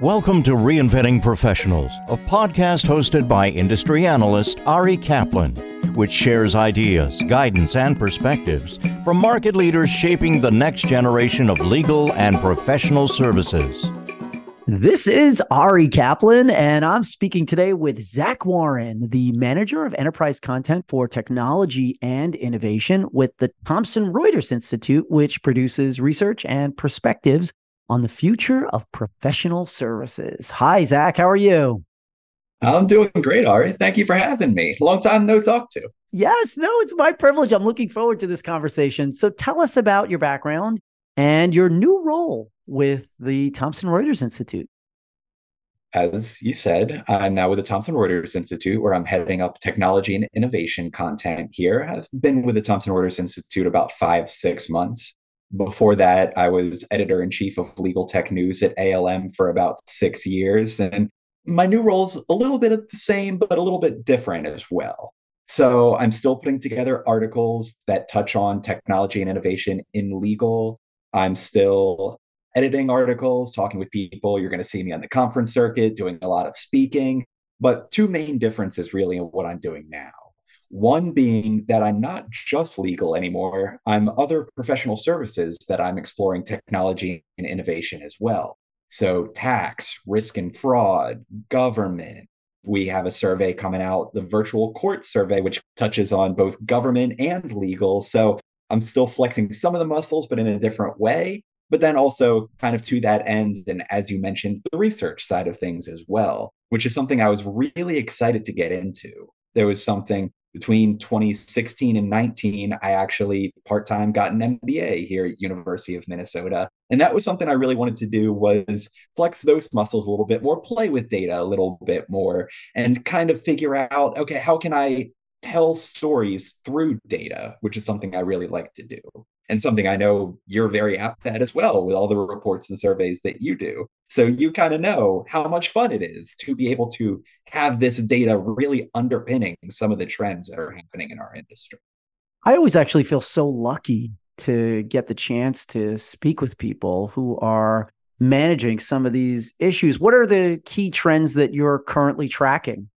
Welcome to Reinventing Professionals, a podcast hosted by industry analyst Ari Kaplan, which shares ideas, guidance, and perspectives from market leaders shaping the next generation of legal and professional services. This is Ari Kaplan, and I'm speaking today with Zach Warren, the manager of enterprise content for technology and innovation with the Thomson Reuters Institute, which produces research and perspectives on the future of professional services. Hi, Zach. How are you? I'm doing great, Ari. Thank you for having me. Long time no talk to. Yes, no, it's my privilege. I'm looking forward to this conversation. So tell us about your background and your new role with the Thomson Reuters Institute. As you said, I'm now with the Thomson Reuters Institute, where I'm heading up technology and innovation content here. I've been with the Thomson Reuters Institute about five, six months. Before that, I was editor in chief of legal tech news at ALM for about six years. And my new role's a little bit of the same, but a little bit different as well. So I'm still putting together articles that touch on technology and innovation in legal. I'm still editing articles, talking with people. You're going to see me on the conference circuit, doing a lot of speaking. But two main differences really in what I'm doing now. One being that I'm not just legal anymore, I'm other professional services that I'm exploring technology and innovation as well. So, tax, risk and fraud, government. We have a survey coming out, the virtual court survey, which touches on both government and legal. So, I'm still flexing some of the muscles, but in a different way. But then also, kind of to that end, and as you mentioned, the research side of things as well, which is something I was really excited to get into. There was something between 2016 and 19 i actually part-time got an mba here at university of minnesota. And that was something i really wanted to do was flex those muscles a little bit more play with data a little bit more and kind of figure out okay how can i tell stories through data which is something i really like to do and something I know you're very apt at as well with all the reports and surveys that you do. So you kind of know how much fun it is to be able to have this data really underpinning some of the trends that are happening in our industry. I always actually feel so lucky to get the chance to speak with people who are managing some of these issues. What are the key trends that you're currently tracking?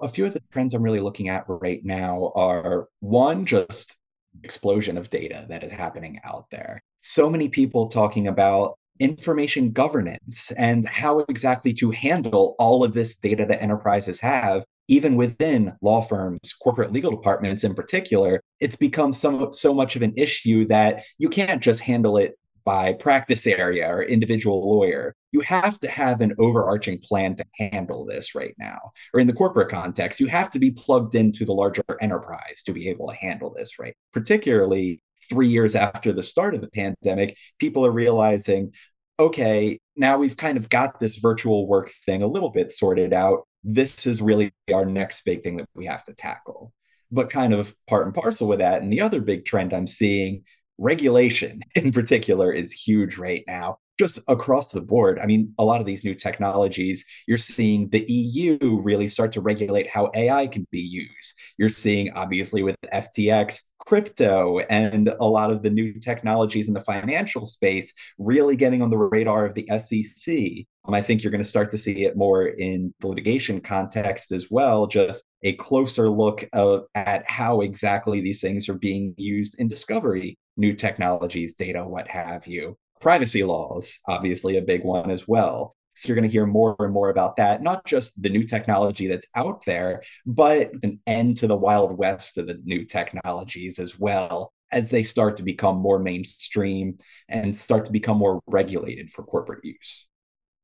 A few of the trends I'm really looking at right now are one, just explosion of data that is happening out there. So many people talking about information governance and how exactly to handle all of this data that enterprises have even within law firms corporate legal departments in particular it's become so, so much of an issue that you can't just handle it by practice area or individual lawyer. You have to have an overarching plan to handle this right now. Or in the corporate context, you have to be plugged into the larger enterprise to be able to handle this, right? Particularly three years after the start of the pandemic, people are realizing, okay, now we've kind of got this virtual work thing a little bit sorted out. This is really our next big thing that we have to tackle. But kind of part and parcel with that, and the other big trend I'm seeing regulation in particular is huge right now just across the board. I mean, a lot of these new technologies, you're seeing the EU really start to regulate how AI can be used. You're seeing, obviously, with FTX, crypto, and a lot of the new technologies in the financial space really getting on the radar of the SEC. Um, I think you're going to start to see it more in the litigation context as well, just a closer look of, at how exactly these things are being used in discovery new technologies, data, what have you. Privacy laws, obviously, a big one as well. So you're going to hear more and more about that, not just the new technology that's out there, but an end to the wild west of the new technologies as well as they start to become more mainstream and start to become more regulated for corporate use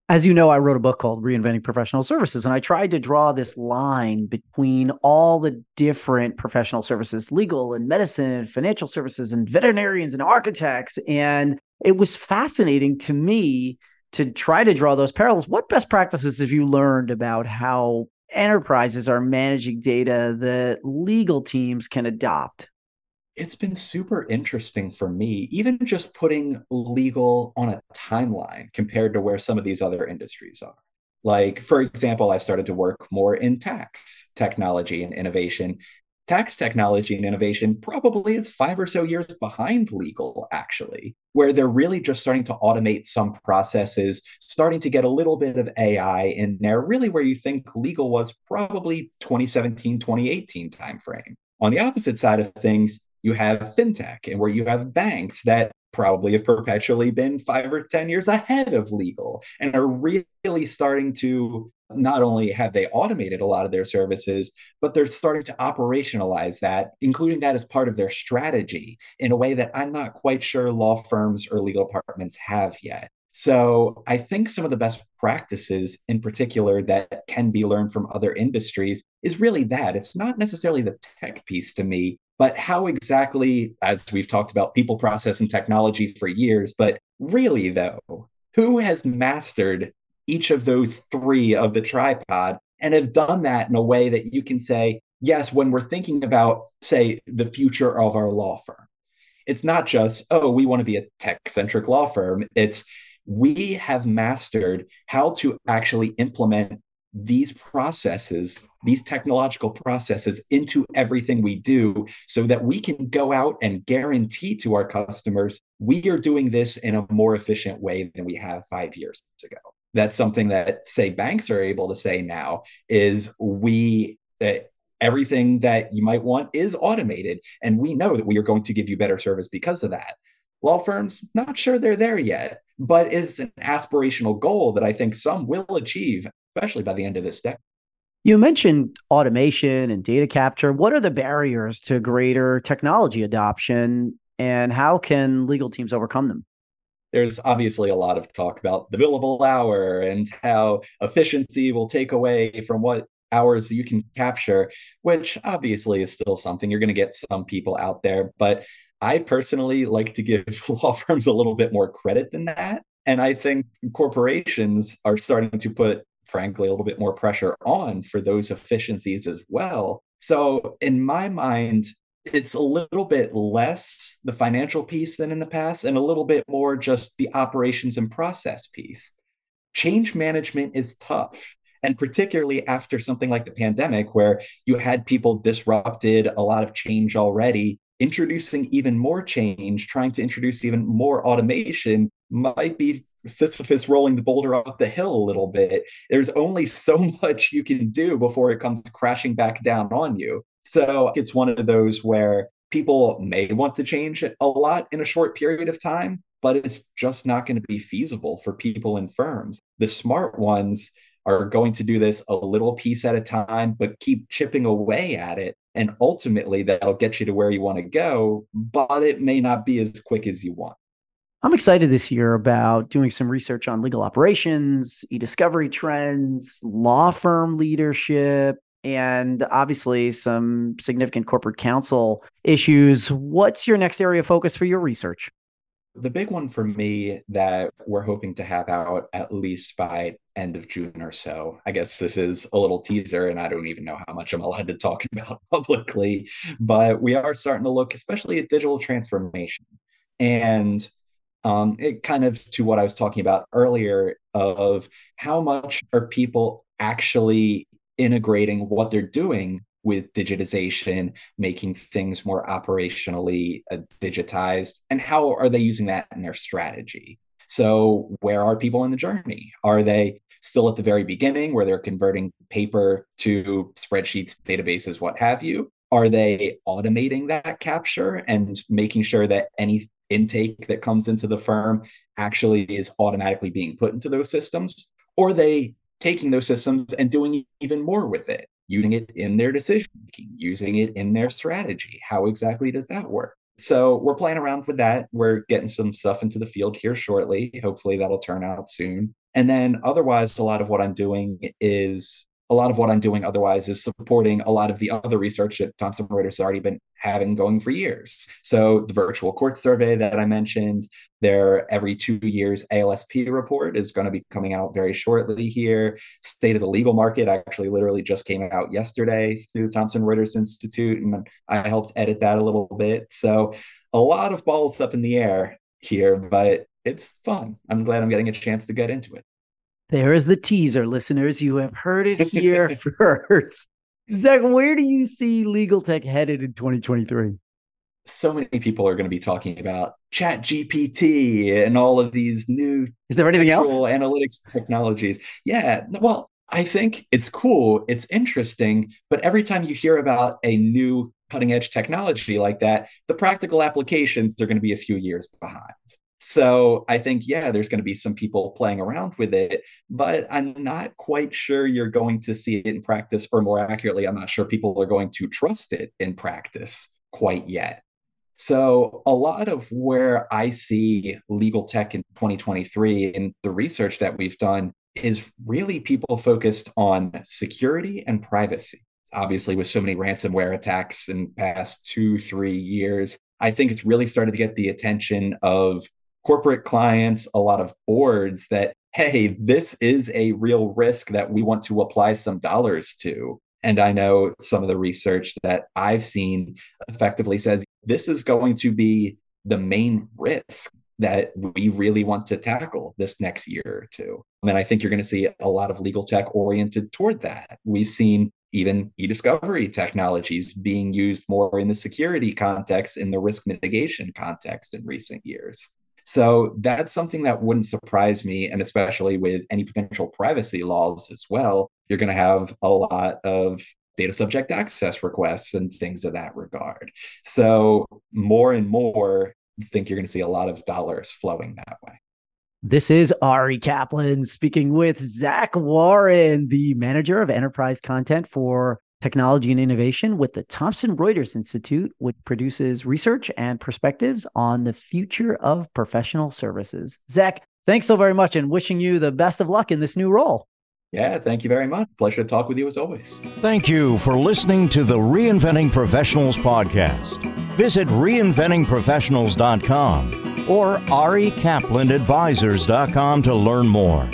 as you know, I wrote a book called Reinventing Professional Services, and I tried to draw this line between all the different professional services legal and medicine and financial services and veterinarians and architects. And it was fascinating to me to try to draw those parallels. What best practices have you learned about how enterprises are managing data that legal teams can adopt? It's been super interesting for me, even just putting legal on a timeline compared to where some of these other industries are. Like, for example, I've started to work more in tax technology and innovation. tax technology and innovation probably is five or so years behind legal, actually, where they're really just starting to automate some processes, starting to get a little bit of AI in there, really where you think legal was probably 2017, 2018 timeframe. On the opposite side of things, you have fintech and where you have banks that probably have perpetually been five or 10 years ahead of legal and are really starting to not only have they automated a lot of their services, but they're starting to operationalize that, including that as part of their strategy in a way that I'm not quite sure law firms or legal departments have yet. So I think some of the best practices in particular that can be learned from other industries is really that. It's not necessarily the tech piece to me, but how exactly, as we've talked about people, process, and technology for years, but really though, who has mastered each of those three of the tripod and have done that in a way that you can say, yes, when we're thinking about, say, the future of our law firm, it's not just, oh, we want to be a tech centric law firm. It's we have mastered how to actually implement these processes, these technological processes into everything we do so that we can go out and guarantee to our customers we are doing this in a more efficient way than we have five years ago. That's something that say banks are able to say now is we uh, everything that you might want is automated and we know that we are going to give you better service because of that law firms not sure they're there yet but it's an aspirational goal that i think some will achieve especially by the end of this decade. You mentioned automation and data capture. What are the barriers to greater technology adoption and how can legal teams overcome them? There's obviously a lot of talk about the billable hour and how efficiency will take away from what hours you can capture, which obviously is still something. You're going to get some people out there. But I personally like to give law firms a little bit more credit than that. And I think corporations are starting to put, frankly, a little bit more pressure on for those efficiencies as well. So, in my mind, it's a little bit less the financial piece than in the past and a little bit more just the operations and process piece. Change management is tough. And particularly after something like the pandemic, where you had people disrupted, a lot of change already, introducing even more change, trying to introduce even more automation might be Sisyphus rolling the boulder up the hill a little bit. There's only so much you can do before it comes crashing back down on you. So it's one of those where people may want to change a lot in a short period of time, but it's just not going to be feasible for people and firms. The smart ones are going to do this a little piece at a time, but keep chipping away at it. And ultimately, that'll get you to where you want to go, but it may not be as quick as you want. I'm excited this year about doing some research on legal operations, e discovery trends, law firm leadership, and obviously some significant corporate counsel issues. What's your next area of focus for your research? The big one for me that we're hoping to have out at least by end of June or so. I guess this is a little teaser, and I don't even know how much I'm allowed to talk about publicly, but we are starting to look, especially at digital transformation. And um, it kind of to what I was talking about earlier of how much are people actually integrating what they're doing with digitization, making things more operationally uh, digitized, and how are they using that in their strategy? So, where are people in the journey? Are they still at the very beginning where they're converting paper to spreadsheets, databases, what have you? Are they automating that capture and making sure that any intake that comes into the firm actually is automatically being put into those systems? Or are they taking those systems and doing even more with it, using it in their decision making, using it in their strategy. How exactly does that work? So we're playing around with that. We're getting some stuff into the field here shortly. Hopefully that'll turn out soon. And then otherwise, a lot of what I'm doing is a lot of what I'm doing otherwise is supporting a lot of the other research that Thomson Reuters has already been having going for years. So the virtual court survey that I mentioned, their every two years ALSP report is going to be coming out very shortly here. State of the legal market actually literally just came out yesterday through Thomson Reuters Institute, and I helped edit that a little bit. So a lot of balls up in the air here, but it's fun. I'm glad I'm getting a chance to get into it. There is the teaser, listeners. You have heard it here first. Zach, where do you see legal tech headed in 2023? So many people are going to be talking about Chat GPT and all of these new. Is there anything else? Analytics technologies. Yeah. Well, I think it's cool, it's interesting, but every time you hear about a new cutting edge technology like that, the practical applications are going to be a few years behind. So I think, yeah, there's going to be some people playing around with it, but I'm not quite sure you're going to see it in practice, or more accurately, I'm not sure people are going to trust it in practice quite yet. So, a lot of where I see legal tech in 2023 and the research that we've done is really people focused on security and privacy. Obviously, with so many ransomware attacks in past two, three years, I think it's really started to get the attention of corporate clients, a lot of boards that, hey, this is a real risk that we want to apply some dollars to. And I know some of the research that I've seen effectively says this is going to be the main risk that we really want to tackle this next year or two. And I think you're going to see a lot of legal tech oriented toward that. We've seen even e-discovery technologies being used more in the security context, in the risk mitigation context in recent years. So that's something that wouldn't surprise me. And especially with any potential privacy laws as well, you're going to have a lot of data subject access requests and things of that regard. So more and more, I think you're going to see a lot of dollars flowing that way. This is Ari Kaplan speaking with Zach Warren, the manager of enterprise content for technology and innovation with the Thomson Reuters Institute, which produces research and perspectives on the future of professional services. Zach, thanks so very much and wishing you the best of luck in this new role. Yeah, thank you very much. Pleasure to talk with you as always. Thank you for listening to the Reinventing Professionals podcast. Visit reinventingprofessionals.com or arikaplanadvisors.com to learn more.